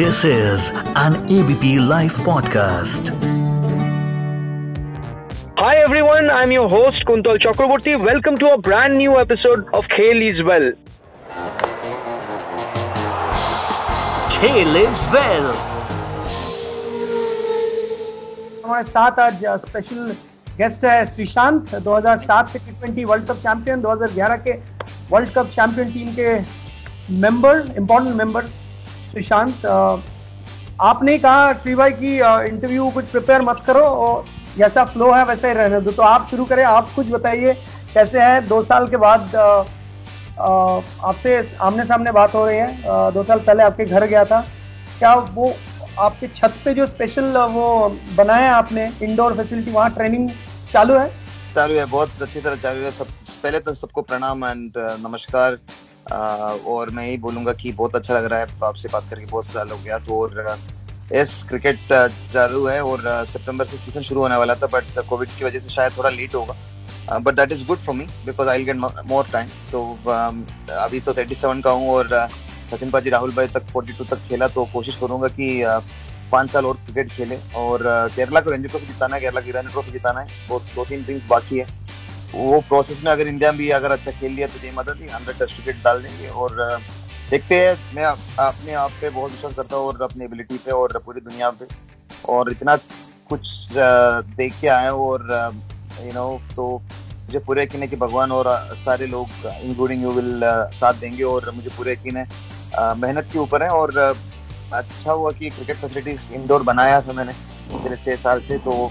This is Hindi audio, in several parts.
This is an ABP Life podcast. Hi everyone, I'm your host Kuntal Chakraborty. Welcome to a brand new episode of Khel is Well. Kale is well. हमारे साथ आज स्पेशल गेस्ट है श्रीशांत 2007 के T twenty world cup champion 2011 के वर्ल्ड कप चैंपियन टीम के मेंबर इम्पोर्टेंट मेंबर श्रीशांत आपने कहा श्री भाई की इंटरव्यू कुछ प्रिपेयर मत करो और जैसा फ्लो है वैसा ही रहने दो। तो आप शुरू करें, आप कुछ बताइए कैसे है, दो साल के बाद आपसे आमने सामने बात हो रही है। दो साल पहले आपके घर गया था। क्या वो आपके छत पे जो स्पेशल वो बनाया आपने इंडोर फैसिलिटी वहाँ ट्रेनिंग चालू है? चालू है, बहुत अच्छी तरह चालू है। सब, पहले तो सबको प्रणाम एंड नमस्कार। और मैं यही बोलूँगा कि बहुत अच्छा लग रहा है आपसे बात करके, बहुत साल हो गया। तो और यस क्रिकेट चालू है और सितंबर से सीज़न शुरू होने वाला था बट कोविड की वजह से शायद थोड़ा लेट होगा। But that is good for me because I get more time तो अभी तो थर्टी सेवन का हूँ और सचिन पाजी, राहुल भाई तक फोर्टी टू तक खेला तो कोशिश करूँगा कि पाँच साल और क्रिकेट खेले। और केरला को रणजी ट्रॉफी जिताना है, केरला की रणजी ट्रॉफी जिताना है वो दो तीन टीम्स बाकी है। वो प्रोसेस में अगर इंडिया भी अगर अच्छा खेल लिया तो ये मदद ही हंड्रेड टेस्ट विकेट डाल देंगे और देखते हैं, मैं अपने आप पे बहुत विश्वास करता हूँ और अपनी एबिलिटी पे और पूरी दुनिया पे और इतना कुछ देख के आए और यू नो तो मुझे पूरे यकीन है कि भगवान और सारे लोग इंक्लूडिंग यू विल साथ देंगे और मुझे पूरे यकीन है मेहनत के ऊपर है और अच्छा हुआ कि क्रिकेट फैसिलिटीज़ इंडोर बनाया था मैंने पिछले छः साल से तो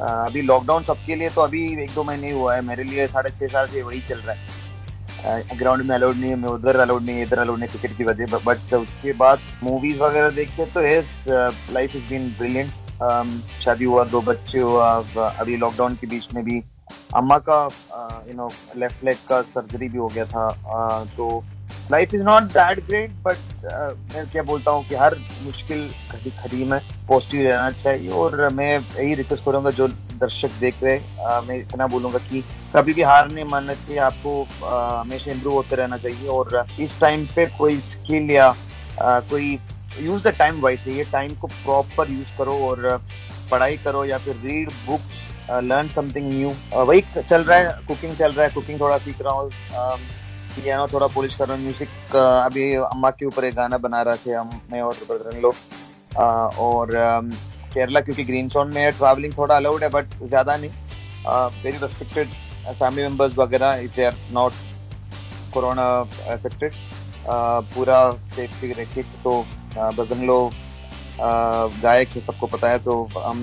अभी लॉकडाउन सबके लिए तो अभी एक दो महीने हुआ है। मेरे लिए साढ़े छः साल से वही चल रहा है। ग्राउंड में अलाउड नहीं है उधर अलाउड नहीं, इधर अलाउड नहीं क्रिकेट की वजह बट उसके बाद मूवीज़ वगैरह देखते तो yes life is been brilliant शादी हुआ, दो बच्चे हुआ अभी लॉकडाउन के बीच में भी अम्मा का यू नो लेफ़्ट लेग का सर्जरी भी हो गया था। तो life is not that great but मैं क्या बोलता हूँ कि हर मुश्किल घड़ी खड़ी में पॉजिटिव रहना चाहिए और मैं यही रिक्वेस्ट करूँगा जो दर्शक देख रहे हैं। मैं इतना बोलूँगा कि कभी भी हार नहीं मानना चाहिए आपको हमेशा इम्प्रूव होते रहना चाहिए और इस टाइम पे कोई स्किल या आ, कोई यूज़ द टाइम वाइज ये टाइम को प्रॉपर यूज़ करो और पढ़ाई करो या फिर read books learn something new वही चल रहा है कुकिंग चल रहा है कुकिंग थोड़ा सीख रहा हूँ। पियानो थोड़ा पॉलिश कर रहा हूँ म्यूज़िक अभी अम्मा के ऊपर एक गाना बना रहे थे हम, मैं और ब्रदर लोग और केरला क्योंकि ग्रीन जोन में ट्रैवलिंग थोड़ा अलाउड है बट ज़्यादा नहीं। वेरी रेस्पेक्टेड फैमिली मेंबर्स वगैरह if they are not corona affected पूरा सेफ्टी रखी तो बजन लोग गायक है, सबको पता है तो हम,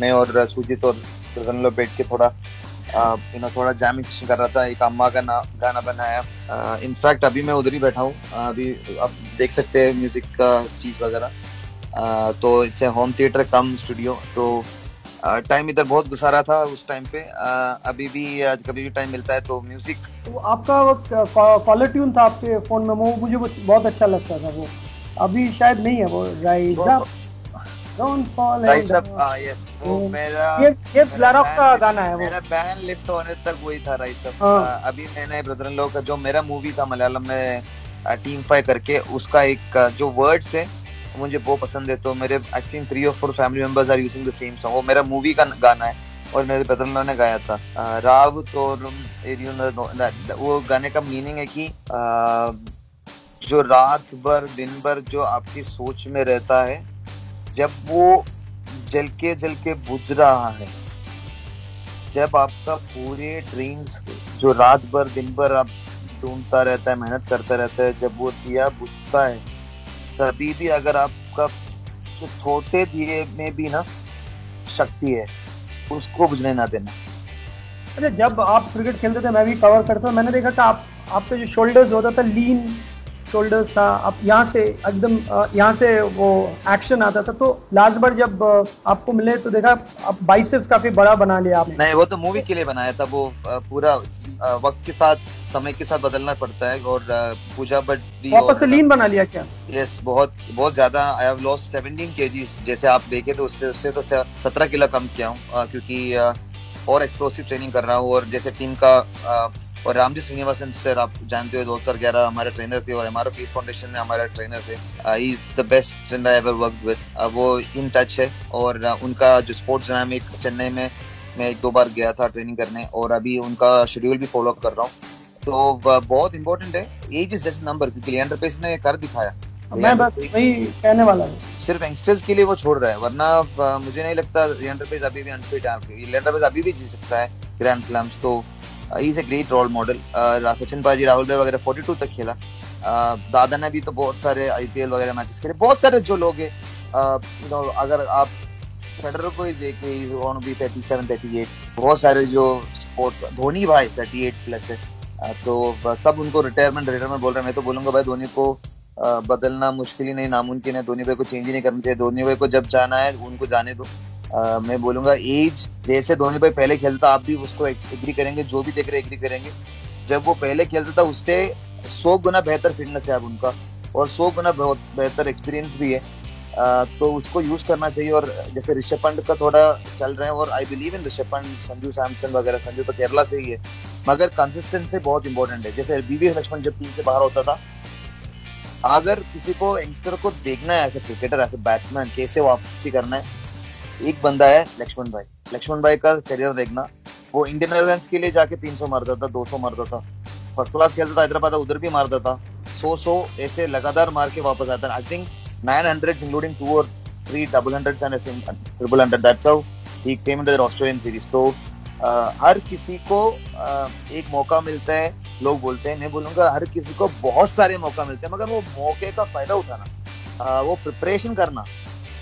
मैं और सुजीत और बजन लोग बैठ के थोड़ा यू नो थोड़ा जैमिंग कर रहा था एक अम्मा का ना गाना बनाया। इनफैक्ट अभी मैं उधर ही बैठा हूँ। अभी आप देख सकते हैं म्यूज़िक का चीज़ वगैरह। तो it's home theatre cum studio तो टाइम इधर बहुत गुजारा था उस टाइम पे। अभी भी कभी भी टाइम मिलता है तो म्यूज़िक तो आपका वो कॉलर ट्यून था आपके फ़ोन में वो मुझे बहुत अच्छा लगता था वो। अभी शायद नहीं है वो rise up don't fall yes वो मेरा ये ये का गाना है वो। मेरा बैन लिफ्ट होने तक वही था राइज अप अभी मैंने ब्रदर इन लोग का जो मेरा मूवी था मलयालम में टीम फाइव करके उसका एक जो वर्ड्स है मुझे वो पसंद है तो मेरे आई थिंक थ्री और four family members are using the same song वो मेरा मूवी का गाना है और मेरे ब्रदर इन ने गाया था। राव तो वो गाने का मीनिंग है कि जो रात भर दिन भर जो आपकी सोच में रहता है जब वो जल के जल के बुझ रहा है, जब आपका पूरे ड्रीम्स जो रात भर दिन भर आप ढूंढता रहता है, मेहनत करता रहता है, जब वो दिया बुझता है, तभी भी अगर आपका जो छोटे दिए में भी ना शक्ति है, उसको बुझने ना देना। अरे जब आप क्रिकेट खेलते थे, मैं भी कवर करता हूँ मैंने देखा कि आप, आपके जो शोल्डर्स होता था लीन शोल्डर्स था। अब यहाँ से एकदम यहाँ से वो एक्शन आता था। तो लास्ट बार जब आपको मिले तो देखा अब बाइसेप्स काफ़ी बड़ा बना लिया आपने। नहीं वो तो मूवी के लिए बनाया था। वो पूरा वक्त के साथ समय के साथ बदलना पड़ता है और पूजा बट वापस से लीन बना लिया क्या? यस बहुत बहुत ज़्यादा। आई हैव लॉस्ट 17 केजीज जैसे आप देखे तो उससे उससे तो 17 किलो कम किया हूँ। क्योंकि और एक्सप्लोसिव ट्रेनिंग कर रहा हूँ और जैसे टीम का और रामजी श्रीनिवासन सर आप जानते हो दो हज़ार ग्यारह हमारे ट्रेनर थे और हमारे पीस फाउंडेशन में हमारे ट्रेनर थे। He is the best trainer ever work with वो इन टच है और uh, उनका जो स्पोर्ट्स डायनामिक चेन्नई में मैं एक दो बार गया था ट्रेनिंग करने और अभी उनका शेड्यूल भी फॉलो कर रहा हूँ। तो uh, बहुत इंपॉर्टेंट है। एज इज़ जस्ट नंबर क्योंकि लियांडर पेस ने कर दिखाया। मैं बस वही कहने वाला हूँ। सिर्फ़ यंगस्टर्स के लिए वो छोड़ रहा है वरना uh, मुझे नहीं लगता लियांडर पेस अभी भी अनफिट है। लियांडर पेस अभी भी जी सकता है ग्रैंड स्लैम्स तो he is a great role model Sachin paaji Rahul भाई वगैरह 42 तक खेला. Uh, दादा ने भी तो बहुत सारे आईपीएल वगैरह मैचेस खेले. बहुत सारे जो लोग हैं नो अगर आप फेडरर को ही देखे इज़ ऑन बी 37 38 बहुत सारे जो स्पोर्ट्स धोनी भाई 38 प्लस है. Uh, तो सब उनको रिटायरमेंट रिटायरमेंट बोल रहे हैं. मैं तो बोलूँगा भाई धोनी को uh, बदलना मुश्किल ही नहीं नामुमकिन है. धोनी भाई को चेंज ही नहीं करना चाहिए. धोनी भाई को जब जाना है उनको जाने दो. मैं बोलूँगा एज जैसे धोनी भाई पहले खेलता, आप भी उसको एग्री करेंगे, जो भी देख रहे एग्री करेंगे। जब वो पहले खेलता था उससे सौ गुना बेहतर फिटनेस है अब उनका, और सौ गुना बहुत बेहतर एक्सपीरियंस भी है। तो उसको यूज़ करना चाहिए, और जैसे ऋषभ पंत का थोड़ा चल रहे हैं, और I believe in Rishabh Pant, Sanju Samson वगैरह, संजू तो केरला से ही है, मगर कंसिस्टेंसी बहुत इंपॉर्टेंट है। जैसे बीवी लक्ष्मण जब टीम से बाहर होता था, अगर किसी को यंगस्टर को देखना है एज क्रिकेटर एज बैट्समैन कैसे वापसी करना है एक बंदा है लक्ष्मण भाई। लक्ष्मण भाई का करियर देखना। वो इंडियन एयरलाइंस के लिए जाके 300 मारता था 200 मारता था फ़र्स्ट क्लास खेलता था हैदराबाद उधर भी मारता था सो सो ऐसे लगातार मार के वापस आता I think nine hundred including two और three double hundred triple hundred that's how he came in Australian series तो uh, हर किसी को uh, एक मौका मिलता है लोग बोलते हैं मैं बोलूँगा हर किसी को बहुत सारे मौका मिलते हैं मगर वो मौके का फ़ायदा उठाना uh, वो प्रिपरेशन करना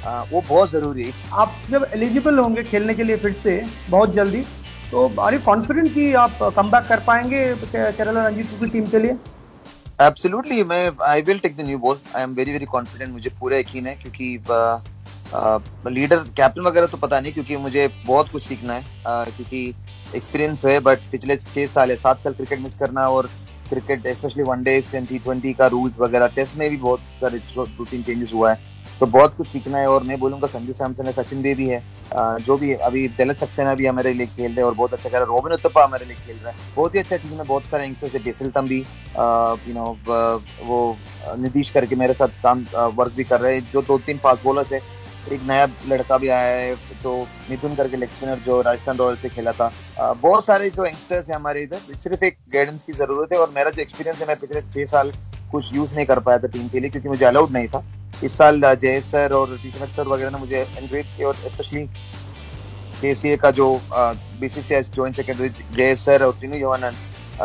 वो बहुत ज़रूरी है। आप जब एलिजिबल होंगे खेलने के लिए फिर से बहुत जल्दी तो आर यू कॉन्फिडेंट कि आप कम कर पाएँगे केरला रणजी ट्रॉफी टीम के लिए? एब्सोल्युटली मैं I will take the new ball I am very very confident मुझे पूरा यकीन है क्योंकि लीडर कैप्टन वगैरह तो पता नहीं क्योंकि मुझे बहुत कुछ सीखना है। uh, क्योंकि एक्सपीरियंस है बट पिछले छह साल है सात साल क्रिकेट मिस करना और cricket specially one day twenty twenty का रूल्स वगैरह टेस्ट में भी बहुत सारे दो तीन चेंजेस हुआ है। तो बहुत कुछ सीखना है और मैं बोलूँगा संजू सैमसन है, सचिन देवी है जो भी अभी दलत सक्सेना भी हमारे लिए खेल रहे हैं और बहुत अच्छा कर रहा है। रोबिन उत्तपा हमारे लिए खेल रहा है। बहुत ही अच्छा टीम है, बहुत सारे यंगस्टर्स है, बेसिल तम भी यू नो वो नीतीश करके मेरे साथ काम वर्क भी कर रहे हैं। जो दो तीन फास्ट बॉलर्स है एक नया लड़का भी आया है तो मिथुन करके लेग स्पिनर जो राजस्थान रॉयल से खेला था। बहुत सारे जो यंगस्टर्स है हमारे इधर सिर्फ़ एक गाइडेंस की ज़रूरत है और मेरा जो एक्सपीरियंस है, मैं पिछले छह साल कुछ यूज़ नहीं कर पाया था टीम के लिए क्योंकि मुझे अलाउड नहीं था। इस साल जय सर और टीचर सर वगैरह ने मुझे एनकरेज किया और स्पेशली के सी ए का जो B C C S joint secretary Jay sir और टीनू योहानन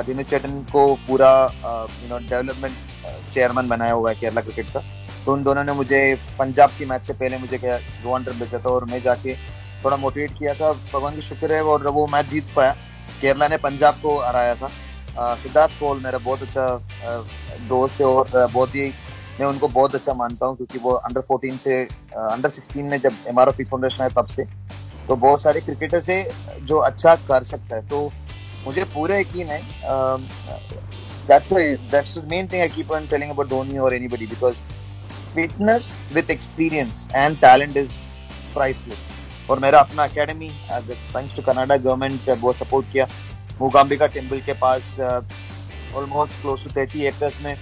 टीनू चटन को पूरा यू नो डेवलपमेंट चेयरमैन बनाया हुआ है केरला क्रिकेट का। तो उन दोनों ने मुझे पंजाब की मैच से पहले मुझे क्या, दो रन भेजा था और मैं जाके थोड़ा मोटिवेट किया था। भगवान की शुक्र है और वो मैच जीत पाया, केरला ने पंजाब को हराया था। सिद्धार्थ कोल मेरा बहुत अच्छा दोस्त है और बहुत ही, मैं उनको बहुत अच्छा मानता हूँ क्योंकि वो अंडर फोर्टीन से अंडर सिक्सटीन में जब एम आर फाउंडेशन है तब से। तो बहुत सारे क्रिकेटर से जो अच्छा कर सकता है। तो मुझे पूरा यकीन है that's that's main thing I keep on telling about Dhoni और anybody because fitness with experience and talent is priceless और मेरा अपना academy thanks to Canada government बहुत सपोर्ट किया। मूगाम्बिका टेंपल के पास almost close to thirty acres में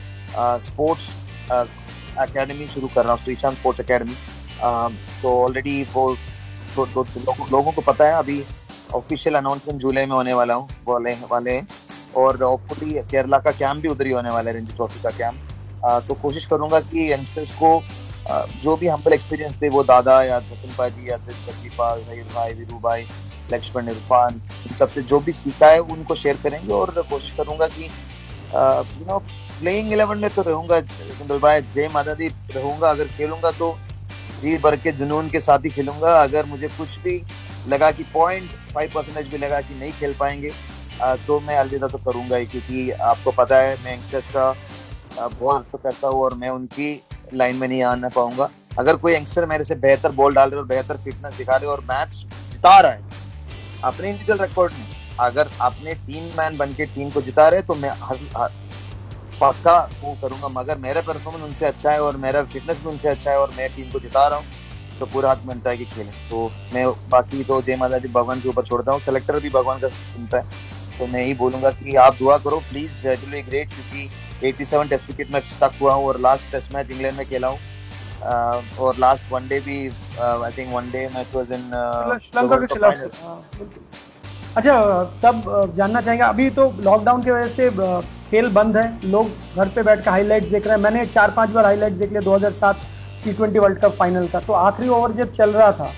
स्पोर्ट्स अकेडमी शुरू कर रहा हूँ श्रीचांद स्पोर्ट्स अकेडमी तो ऑलरेडी वो तो, तो, तो लोगों, लोगों को पता है अभी ऑफिशियल अनाउंसमेंट जुलाई में होने वाला हूँ वाले वाले हैं। और होपफुली केरला का कैंप भी उधर ही होने वाला है रणजी ट्रॉफी का कैंप तो कोशिश करूँगा कि यंगस्टर्स को जो भी हमपल एक्सपीरियंस थे, वो दादा या सचिन पाजी या तकलीफा भाई, वीरू भाई, लक्ष्मण, इरफान, इन सबसे जो भी सीखा है, उनको शेयर करेंगे और कोशिश करूँगा कि यू नो प्लेइंग इलेवन में तो रहूँगा भाई, जय माता दी, रहूँगा, अगर खेलूँगा तो जी भर के जुनून के साथ ही खेलूँगा, अगर मुझे कुछ भी लगा कि पॉइंट फाइव परसेंटेज भी लगा कि नहीं खेल पाएँगे तो मैं अलविदा तो करूँगा ही, क्योंकि आपको पता है, मैं यंगस्टर्स का बहुत तो करता हूँ और मैं उनकी लाइन में नहीं आना पाऊँगा। अगर कोई यंगस्टर मेरे से बेहतर बॉल डाल रहे और बेहतर फिटनेस दिखा रहे और मैच जिता रहा है अपने इंडिविजुअल रिकॉर्ड में अगर आपने टीम मैन बन के टीम को जिता रहे तो मैं हर, हर पक्का वो करूँगा। मगर मेरा परफॉर्मेंस उनसे अच्छा है और मेरा फिटनेस भी उनसे अच्छा है और मैं टीम को जिता रहा हूँ तो पूरा हक बनता है कि खेलें। तो मैं बाकी तो जय माता दी भगवान के ऊपर छोड़ता हूँ। सेलेक्टर भी भगवान का सुनता है तो मैं यही बोलूँगा कि आप दुआ करो। प्लीज़ ग्रेट क्योंकि 87 टेस्ट विकेट में स्टक हुआ हूँ और लास्ट टेस्ट मैच इंग्लैंड में खेला हूँ। uh, और लास्ट वनडे भी I think one day match was in Sri Lanka के खिलाफ हाँ, अच्छा सब जानना चाहेंगे अभी तो लॉकडाउन की वजह से खेल बंद है। लोग घर पे बैठ कर हाईलाइट्स देख रहे हैं। मैंने चार पाँच बार हाईलाइट्स देख लिया 2007 T twenty world cup final का। तो आखिरी ओवर जब चल रहा था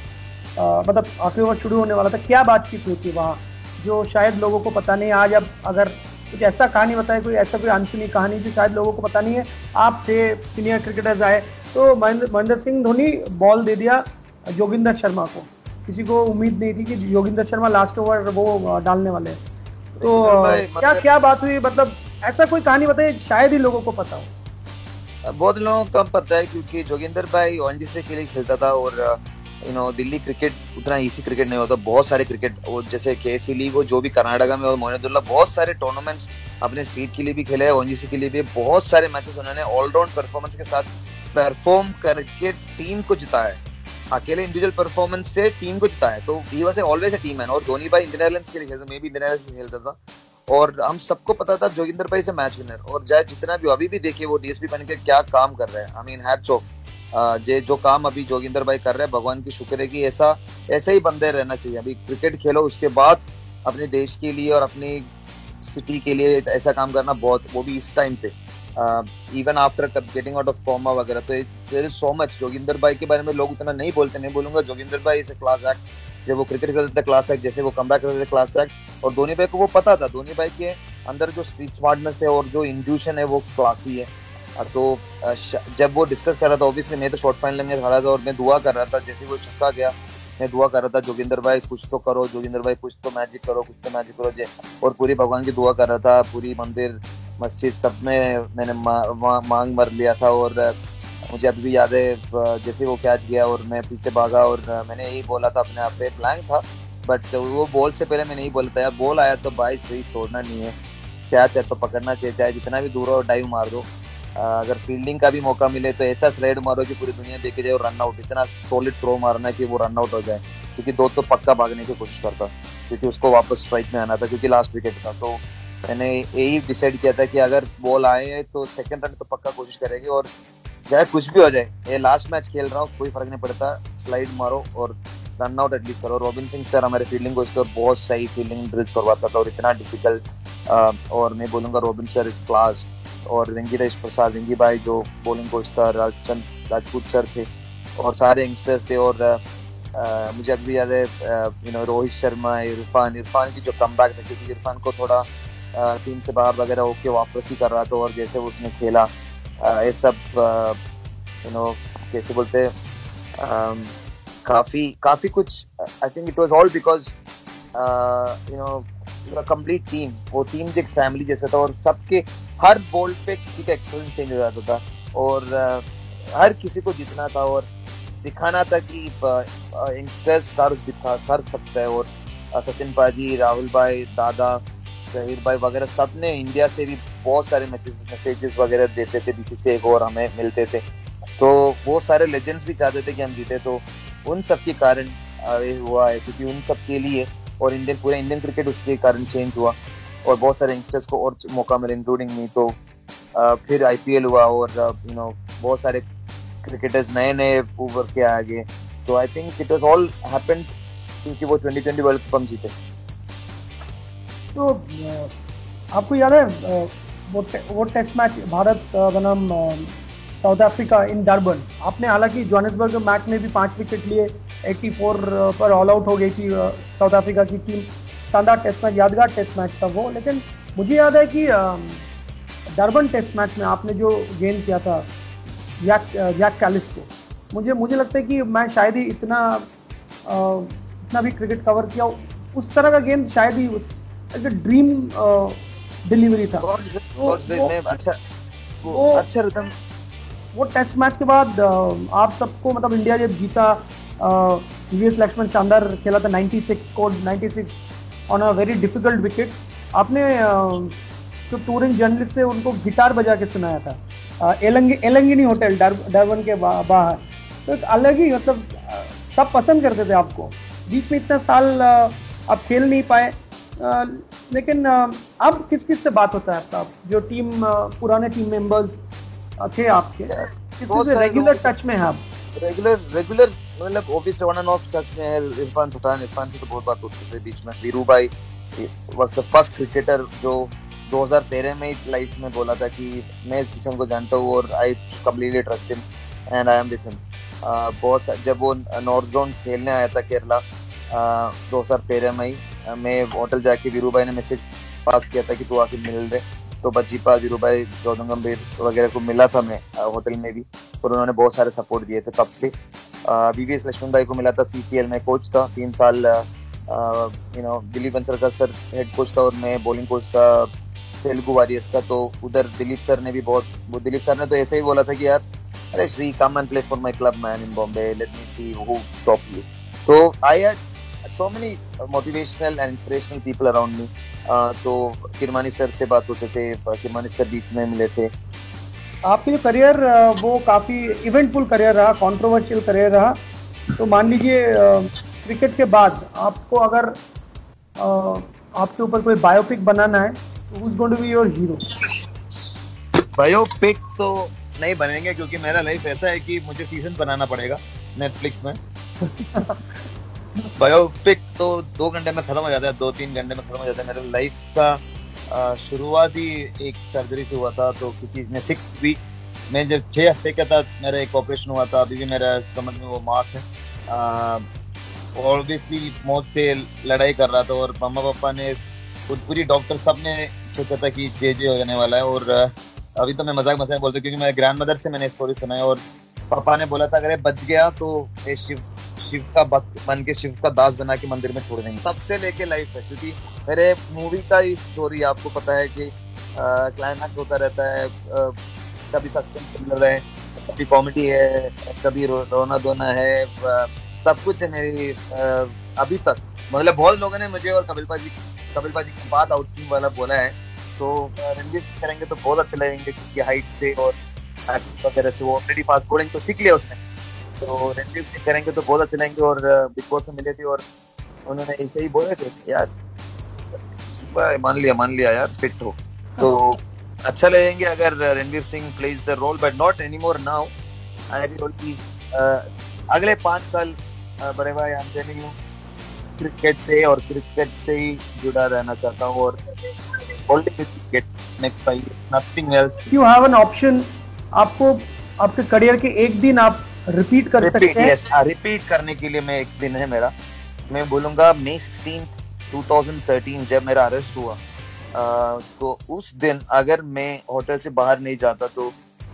आ, मतलब आखिरी ओवर शुरू होने वाला था क्या बातचीत हुई थी वहाँ? जो शायद लोगों को पता नहीं आज अब अगर कुछ ऐसा कहानी बताए कोई ऐसा कोई अनसुनी कहानी जो शायद लोगों को पता नहीं है। आप थे सीनियर क्रिकेटर्स आए तो महेंद्र सिंह धोनी बॉल दे दिया जोगिंदर शर्मा को। किसी को उम्मीद नहीं थी कि योगिंदर शर्मा लास्ट ओवर वो डालने वाले हैं। तो क्या मतलब क्या बात हुई? मतलब ऐसा कोई कहानी बताइए शायद ही लोगों को पता हो। बहुत लोगों को कम पता है क्योंकि जोगिंदर भाई ओएनजीसी के लिए खेलता था और यू नो दिल्ली क्रिकेट उतना इजी क्रिकेट नहीं होता, बहुत सारे क्रिकेट और जैसे के सी लीग हो, जो भी कर्नाटका में और मोहनदुल्ला बहुत सारे टूर्नामेंट्स अपने स्टेट के लिए भी खेले हैं ओएनजीसी के लिए भी बहुत सारे मैचेस उन्होंने ऑलराउंड परफॉर्मेंस के साथ परफॉर्म करके टीम को जिताया है। अकेले इंडिविजुअल परफॉर्मेंस से टीम को जिताया तो he was always a team man और धोनी भाई इंडियन एयरलाइंस के लिए खेलता मैं भी इंडियन एयरलाइंस खेलता था, और हम सबको पता था जोगिंदर भाई से मैच विनर और चाहे जितना भी अभी भी देखिए वो डीएसपी बन के क्या काम कर रहे हैं। आई मीन हैट्स ऑफ़ जे जो काम अभी जोगिंदर भाई कर रहे हैं, भगवान की शुक्र है कि ऐसा, ऐसे ही बंदे रहना चाहिए। अभी क्रिकेट खेलो, उसके बाद अपने देश के लिए और अपनी सिटी के लिए ऐसा काम करना बहुत, वो भी इस टाइम पे। Even after getting out of coma वगैरह तो there is so much Joginder भाई के बारे में लोग उतना नहीं बोलते, नहीं बोलूँगा। जोगिंदर भाई इज़ क्लास एक्ट जब वो क्रिकेट खेलते थे क्लास एक्ट जैसे वो कम बैक करते थे क्लास एक्ट और धोनी भाई को वो पता था। धोनी भाई के अंदर जो स्ट्रीट स्मार्टनेस है और जो इंट्यूशन है, वो क्लासी है। तो जब वो डिस्कस कर रहा था ऑब्वियसली मैं तो शॉर्ट फाइनल में खड़ा था और मैं दुआ कर रहा था जैसे वो छक्का गया मैं दुआ कर रहा था जोगिंदर भाई कुछ तो करो जोगिंदर भाई कुछ तो मैजिक करो कुछ तो मैजिक करो और पूरी भगवान की दुआ कर रहा था पूरी मंदिर मस्जिद सब में मैंने मा, मांग मर लिया था और मुझे अभी भी याद है जैसे वो कैच गया और मैं पीछे भागा और मैंने यही बोला था अपने आप पे ब्लैंक था बट वो बॉल से पहले मैंने यही बोला था यार बॉल आया तो भाई सही छोड़ना नहीं है कैच है तो पकड़ना चाहिए चाहे जितना भी दूर हो डाइव मार दो। अगर फील्डिंग का भी मौका मिले तो ऐसा स्लाइड मारो कि पूरी दुनिया देखे जाए और रन आउट इतना सॉलिड थ्रो मारना है कि वो रन आउट हो जाए। क्योंकि दो तो पक्का भागने की कोशिश करता। क्योंकि उसको वापस स्ट्राइक में आना था, क्योंकि लास्ट विकेट था। तो मैंने यही डिसाइड किया था कि अगर बॉल आए तो सेकंड रन तो पक्का कोशिश करेगी और चाहे कुछ भी हो जाए, ये लास्ट मैच खेल रहा हूँ, कोई फ़र्क नहीं पड़ता। स्लाइड मारो और रन आउट एटलीस्ट करो। रॉबिन सिंह सर हमारे फील्डिंग कोच तो बहुत सही फील्डिंग ड्रिल्स करवाता था और इतना डिफ़िकल्ट और मैं बोलूँगा रॉबिन सर इस क्लास और वेंकीटेश प्रसाद वेंकी भाई जो बॉलिंग कोच था राजपूत सर थे और सारे यंगस्टर्स थे और आ, मुझे अभी याद है यू नो रोहित शर्मा इरफान इरफान की जो कम बैक था क्योंकि इरफान को थोड़ा टीम से बाहर वगैरह होके वापस ही कर रहा था और जैसे उसने खेला ये सब यू नो कैसे बोलते काफ़ी काफ़ी कुछ I think it was all because you know complete team वो टीम एक फैमिली जैसा था और सबके हर बॉल पे किसी का एक्सपीरियंस चेंज हो जाता था और हर किसी को जीतना था और दिखाना था कि यंगस्टर्स कर दिखा, कर सकता है और सचिन पाजी, राहुल भाई, दादा, जहीर भाई वगैरह सबने इंडिया से भी बहुत सारे मैसेज मैसेजेस वगैरह देते थे, बीसी से एक और हमें मिलते थे। तो वो सारे लेजेंड्स भी चाहते थे कि हम जीते तो उन सब के कारण ये हुआ है, क्योंकि उन सब के लिए और इंडियन पूरे इंडियन क्रिकेट उसके कारण चेंज हुआ और बहुत सारे यंगस्टर्स को और मौका मिला इंक्लूडिंग मी तो फिर आईपीएल हुआ और यू नो बहुत सारे क्रिकेटर्स नए नए उभर के आ गए। तो I think it was all happened क्योंकि वो 2020 वर्ल्ड कप हम जीते। तो आपको याद है वो वो टेस्ट मैच भारत बनाम साउथ अफ्रीका इन डरबन आपने हालाँकि जोहान्सबर्ग मैच में भी पाँच विकेट लिए 84 पर ऑल आउट हो गई थी साउथ अफ्रीका की टीम शानदार टेस्ट मैच यादगार टेस्ट मैच था वो। लेकिन मुझे याद है कि डरबन टेस्ट मैच में आपने जो गेंद किया था जैक जैक कैलिस को मुझे मुझे लगता है कि मैं शायद ही इतना इतना भी क्रिकेट कवर किया। उस तरह का गेंद शायद ही उस एक ड्रीम डिलीवरी था। वो, अच्छा वो अच्छा रिदम वो टेस्ट मैच के बाद आप सबको मतलब इंडिया जब जीता वीएस लक्ष्मण शानदार खेला था 96 score 96 on a very difficult wicket आपने जो टूरिंग जर्नलिस्ट से उनको गिटार बजा के सुनाया था। एलंगी एलंगिनी होटल डरबन के बाहर। तो एक अलग ही मतलब सब पसंद करते थे आपको। बीच में इतना साल आप खेल नहीं पाए। लेकिन अब किस किस से बात होता है आपका? जो टीम पुराने टीम मेंबर्स थे आपके। किसी से रेगुलर टच में है आप? रेगुलर रेगुलर मतलब obviously on and off touch में है, इरफान पठान इरफान से तो बहुत बात होती थी बीच में। वीरू भाई वाज द फ़र्स्ट क्रिकेटर जो 2013 में लाइफ में बोला था कि मैं इस किशन को जानता हूँ और I completely trust him and I am with him बहुत जब वो नॉर्थ जोन खेलने आया था केरला दो हज़ार तेरह में ही मैं होटल जाके वीरू भाई ने मैसेज पास किया था कि तू आके मिल रहे तो बजीपा वीरू भाई, गौतम गंभीर वगैरह को मिला था मैं होटल में भी, और उन्होंने बहुत सारे सपोर्ट दिए थे तब से। बी वी एस लक्ष्मण भाई को मिला था सी सी एल में कोच था तीन साल यू नो दिलीप बंसर का सर हेड कोच था और मैं बॉलिंग कोच था तेलुगु वारियर्स का तो उधर दिलीप सर ने भी बहुत वो दिलीप सर ने तो ऐसे ही बोला था कि यार अरे Sree come and play for my club man in Bombay let me see who stops you तो I had many motivational and inspirational people around me uh, तो किरमानी सर से बात होते थे किरमानी सर बीच में मिले थे आपके जो करियर वो काफ़ी इवेंटफुल करियर रहा कंट्रोवर्शियल करियर रहा। तो मान लीजिए क्रिकेट के बाद आपको अगर आपके ऊपर कोई बायोपिक बनाना है तो who is going to be your hero biopic तो नहीं बनेंगे क्योंकि मेरा लाइफ ऐसा है कि मुझे सीज़न बनाना पड़ेगा नेटफ्लिक्स में। बायोपिक तो दो घंटे में खत्म हो जाता है दो तीन घंटे में खत्म हो जाता है। मेरे लाइफ का शुरुआत ही एक सर्जरी से हुआ था तो क्योंकि मैं सिक्स वीक मैं जब छः हफ़्ते का था, मेरा एक ऑपरेशन हुआ था, अभी भी मेरा स्टमक में वो मार्क है। ऑब्वियसली मौत से लड़ाई कर रहा था और मम्मा पापा ने पूरी डॉक्टर सबने सोचा था कि जे जे होने वाला है और अभी तो मैं मज़ाक मज़ाक बोलता हूँ, क्योंकि मेरे ग्रैंड मदर से मैंने स्टोरी सुना है और पापा ने बोला था, अगर बच गया तो शिव शिव का भक्त बन के शिव का दास बना के मंदिर में छोड़ देंगे सबसे लेके लाइफ है क्योंकि मेरे मूवी का ही स्टोरी आपको पता है कि क्लाइमैक्स होता रहता है आ, कभी सस्पेंस थ्रिलर है कभी कॉमेडी है कभी रो, रोना धोना है सब कुछ है मेरी अभी तक। मतलब बहुत लोगों ने मुझे और कपिल पाजी कपिल पाजी की बात आउटिंग वाला बोला है तो रणवीर करेंगे तो बहुत अच्छे लगेंगे क्योंकि हाइट से और वगैरह से वो ऑलरेडी फास्ट बोलिंग तो सीख लिया उसने। तो रणदीप सिंह करेंगे तो बहुत अच्छे लगेंगे और बिग बॉस में मिले थे और उन्होंने ऐसे ही बोले थे यार मान लिया मान लिया यार फिट हो। तो अच्छा लगेंगे अगर Ranveer Singh plays the role but not any more now I role की अगले पाँच साल बड़े भाई आई एम यू क्रिकेट से और क्रिकेट से ही जुड़ा रहना चाहता हूँ और holding cricket next five nothing else you have an option आपको आपके करियर के एक दिन आप रिपीट कर repeat, सकते हैं? yes, रिपीट हाँ, करने के लिए मैं एक दिन है मेरा। मैं बोलूँगा मई सिक्सटीन 2013 जब मेरा अरेस्ट हुआ आ, तो उस दिन अगर मैं होटल से बाहर नहीं जाता तो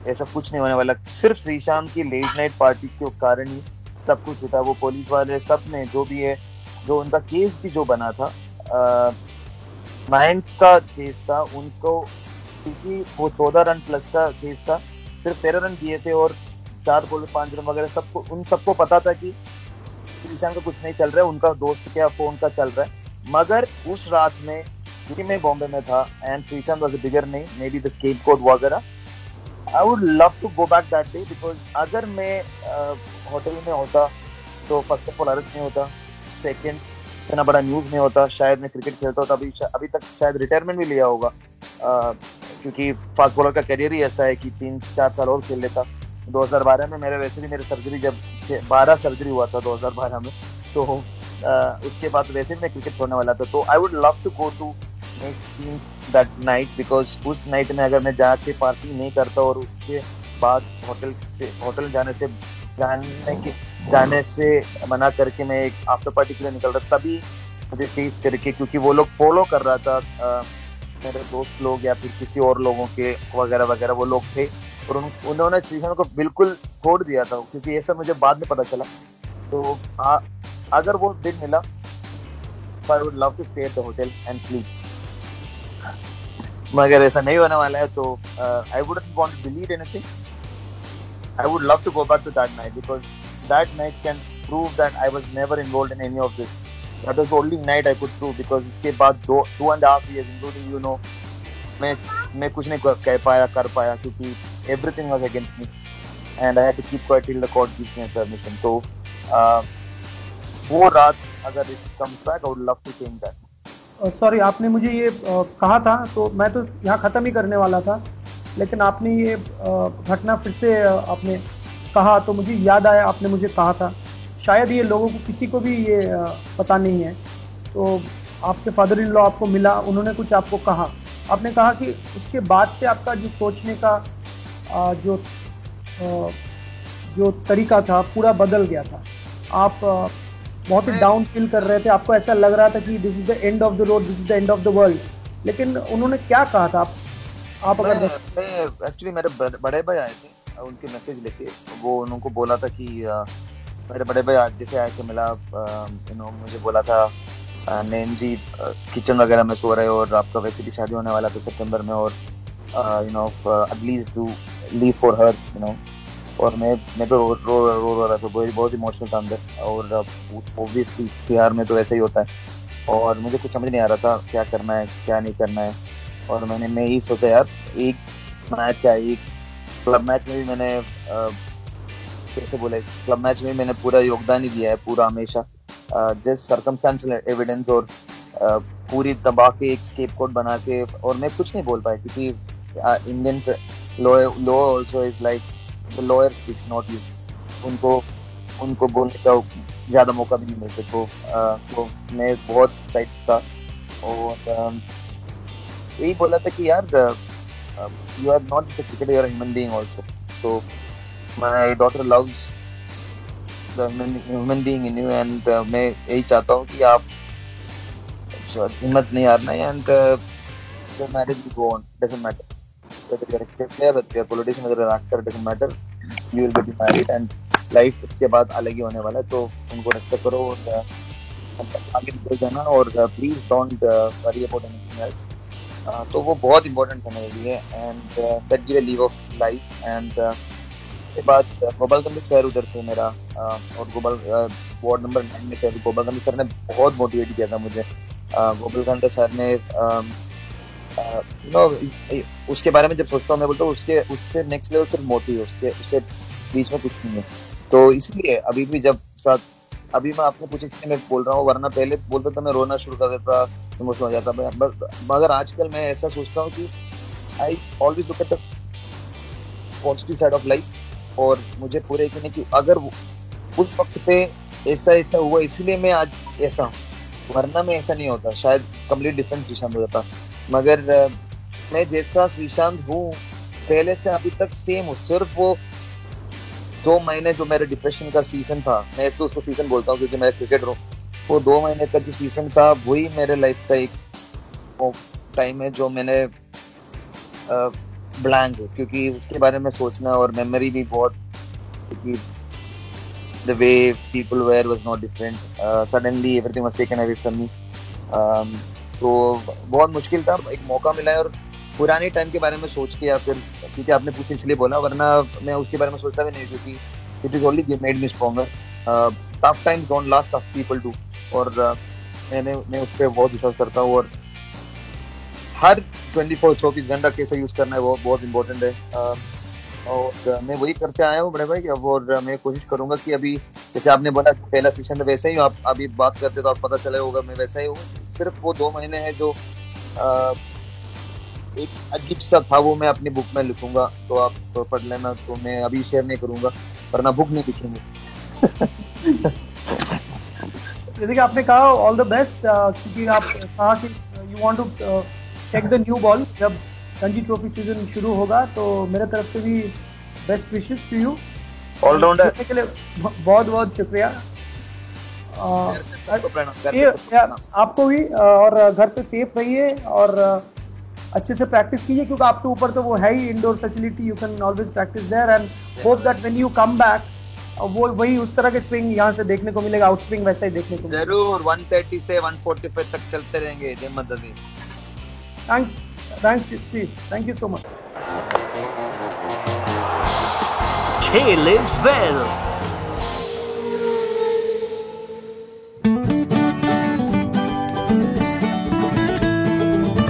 ऐसा कुछ नहीं होने वाला। सिर्फ़ श्रीशांत की लेट नाइट पार्टी के कारण ही सब कुछ होता वो पुलिस वाले सबने जो भी है जो उनका केस भी जो बना था नाइन्थ का केस था उनको क्योंकि वो चौदह रन प्लस का केस था सिर्फ़ तेरह रन दिए थे और चार बॉल पाँच रन वगैरह सबको उन सबको पता था कि ईशान का कुछ नहीं चल रहा है, उनका दोस्त क्या फ़ोन का चल रहा है। मगर उस रात में, क्योंकि मैं बॉम्बे में था एंड श्रीशांत वॉज़ बिगर नहीं may be the scapegoat वगैरह I would love to go back that day because अगर मैं होटल में होता तो फ़र्स्ट ऑफ़ ऑल अरेस्ट नहीं होता सेकेंड इतना बड़ा न्यूज़ नहीं होता, शायद मैं क्रिकेट खेलता होता, अभी अभी तक शायद रिटायरमेंट भी लिया होगा क्योंकि फास्ट बॉलर का करियर ही ऐसा है कि तीन, चार साल और खेल लेता। 2012 में मेरे वैसे भी मेरे सर्जरी जब बारह सर्जरी हुआ था 2012 में तो उसके बाद वैसे भी मैं क्रिकेट छोड़ने वाला था तो I would love to go to that night because उस नाइट में अगर मैं जाके पार्टी नहीं करता और उसके बाद होटल से होटल जाने से जाने के जाने से मना करके मैं एक आफ्टर पार्टी के लिए निकल रहा तभी मुझे चीज़ करके क्योंकि वो लोग फॉलो कर रहा था आ, मेरे दोस्त लोग या फिर किसी और लोगों के वगैरह वगैरह वो लोग थे। और उन, उन्होंने श्रीशांत को बिल्कुल छोड़ दिया था क्योंकि ये सब मुझे बाद में पता चला। तो आ, अगर वो दिन मिला I would love to stay at the hotel and sleep मगर ऐसा नहीं होने वाला है तो I wouldn't want to believe anything I would love to go back to that night because that night can prove that I was never involved in any of this that was only night I could prove because इसके बाद दो two and half years including you know मैं मैं कुछ नहीं कह पाया कर पाया क्योंकि everything was against me and I had to keep quiet till the court gives me permission. So uh, वो रात अगर it comes back, I would love to change that. Sorry आपने मुझे ये uh, कहा था तो मैं तो यहाँ ख़त्म ही करने वाला था लेकिन आपने ये uh, घटना फिर से uh, आपने कहा तो मुझे याद आया आपने मुझे कहा था शायद ये लोगों को किसी को भी ये पता नहीं है तो आपके फादर इन लॉ आपको मिला उन्होंने कुछ आपको कहा आपने कहा कि उसके बाद से आपका जो सोचने का जो जो तरीका था पूरा बदल गया था। आप बहुत ही डाउन फील कर रहे थे। आपको ऐसा लग रहा था कि this is the end of the road this is the end of the world लेकिन उन्होंने क्या कहा था? आप आप अगर एक्चुअली मेरे बड़े भाई आए थे उनके मैसेज लेके वो उनको बोला था कि मेरे बड़े भाई आज जैसे आए थे मिला यू नो मुझे बोला था नैन जी किचन वगैरह में सो रहे हो और आपका वैसे भी शादी होने वाला था सितंबर में और you know to leave for her you know और मैं मैं तो रो रो रो रहा था, बहुत बहुत इमोशनल था अंदर। और ओब्वियसली बिहार में तो ऐसा ही होता है। और मुझे कुछ समझ नहीं आ रहा था क्या करना है, क्या नहीं करना है। और मैंने, मैं यही सोचा, यार, एक मैच है एक क्लब मैच में भी मैंने कैसे बोले क्लब मैच में मैंने पूरा योगदान ही दिया है, पूरा हमेशा। जस्ट सर्कमस्टेंशियल एविडेंस और पूरी दबा के एक स्केप कोड बना के और मैं कुछ नहीं बोल पाया, क्योंकि Indian law law also is like the lawyer speaks not you उनको उनको बोलने का ज़्यादा मौका भी नहीं मिलते तो तो मैं बहुत टाइट था। और यही बोला था कि यार you are not the cricketer you are human being also so my daughter loves the human being in you and मैं यही चाहता हूँ कि आप हिम्मत नहीं हारना and the marriage go on doesn't matter whether you're a cricket player, whether you're a politician, whether an actor, doesn't matter. You will get married and life उसके बाद अलग ही होने वाला है तो उनको रेस्पेक्ट करो और आगे निकल जाना और please don't worry about anything else तो वो बहुत इंपॉर्टेंट है मेरे लिए and that give leave of life end के बाद गोपालगंज सर उधर थे मेरा और गोपाल वार्ड नंबर नाइन में थे गोपालगंज सर ने बहुत मोटिवेट किया था मुझे गोपालगंज सर ने नो उसके बारे में जब सोचता हूँ, मैं बोलता हूँ, उसके, उससे नेक्स्ट लेवल सिर्फ़ मोटी है, उसके, उससे बीच में कुछ नहीं है। तो इसलिए अभी भी जब साथ, अभी मैं आपने कुछ इसलिए मैं बोल रहा हूँ, वरना पहले बोलता था मैं रोना शुरू कर देता इमोशनल हो जाता मगर आजकल मैं ऐसा सोचता हूँ कि I always look at the positive side of life और मुझे पूरे यकीन कि अगर उस वक्त पे ऐसा ऐसा हुआ, इसलिए मैं आज ऐसा हूँ। वरना मैं ऐसा नहीं होता, शायद कंप्लीट डिफरेंट डिसीज़न हो जाता। मगर मैं जैसा श्रीशांत हूँ पहले से अभी तक सेम हूँ। सिर्फ़ वो दो महीने जो मेरे डिप्रेशन का सीज़न था मैं तो उसको सीज़न बोलता हूँ क्योंकि मैं क्रिकेटर हूँ। वो दो महीने का जो सीज़न था वही मेरे लाइफ का एक टाइम है जो मैंने ब्लैंक है। क्योंकि उसके बारे में सोचना और मेमोरी भी बहुत क्योंकि the way people were was not different. Uh, suddenly everything was taken away from तो बहुत मुश्किल था एक मौका मिला है और पुराने टाइम के बारे में सोच के या फिर क्योंकि आपने पूछ इसलिए बोला वरना मैं उसके बारे में सोचता भी नहीं क्योंकि it is only made me stronger tough time don't last tough people do और uh, मैंने मैं उस पर बहुत विश्वास करता हूँ और हर ट्वेंटी फोर चौबीस घंटा कैसे यूज़ करना है वो बहुत इंपॉर्टेंट है। Uh, और मैं वही करते आया हूँ बड़े भाई अब और मैं कोशिश करूँगा कि अभी जैसे आपने बोला पहला सेशन वैसे ही आप अभी बात करते तो आप पता चले होगा मैं वैसा ही हूँ। सिर्फ़ वो दो महीने हैं जो आ, एक अजीब सा था वो मैं अपनी बुक में लिखूँगा तो आप तो पढ़ लेना तो मैं अभी शेयर नहीं करूँगा वरना बुक नहीं लिखेंगे। देखिए आपने कहा ऑल द बेस्ट क्योंकि आप कहा कि you want to take the new ball जब रणजी ट्रॉफी सीज़न शुरू होगा तो मेरे तरफ़ से भी best wishes to you allrounder के लिए बहुत बहुत शुक्रिया। आपको भी और घर पे सेफ़ रहिए और अच्छे से प्रैक्टिस कीजिए क्योंकि आपके ऊपर तो वो है ही indoor facility you can always practice there and hope that when you come back वो वही उस तरह के स्विंग यहाँ से देखने को मिलेगा आउट स्विंग वैसा ही देखने को ज़रूर 130 से 145 तक चलते रहेंगे जय माता दी thanks Thanks, Steve. Thank you so much. Kale is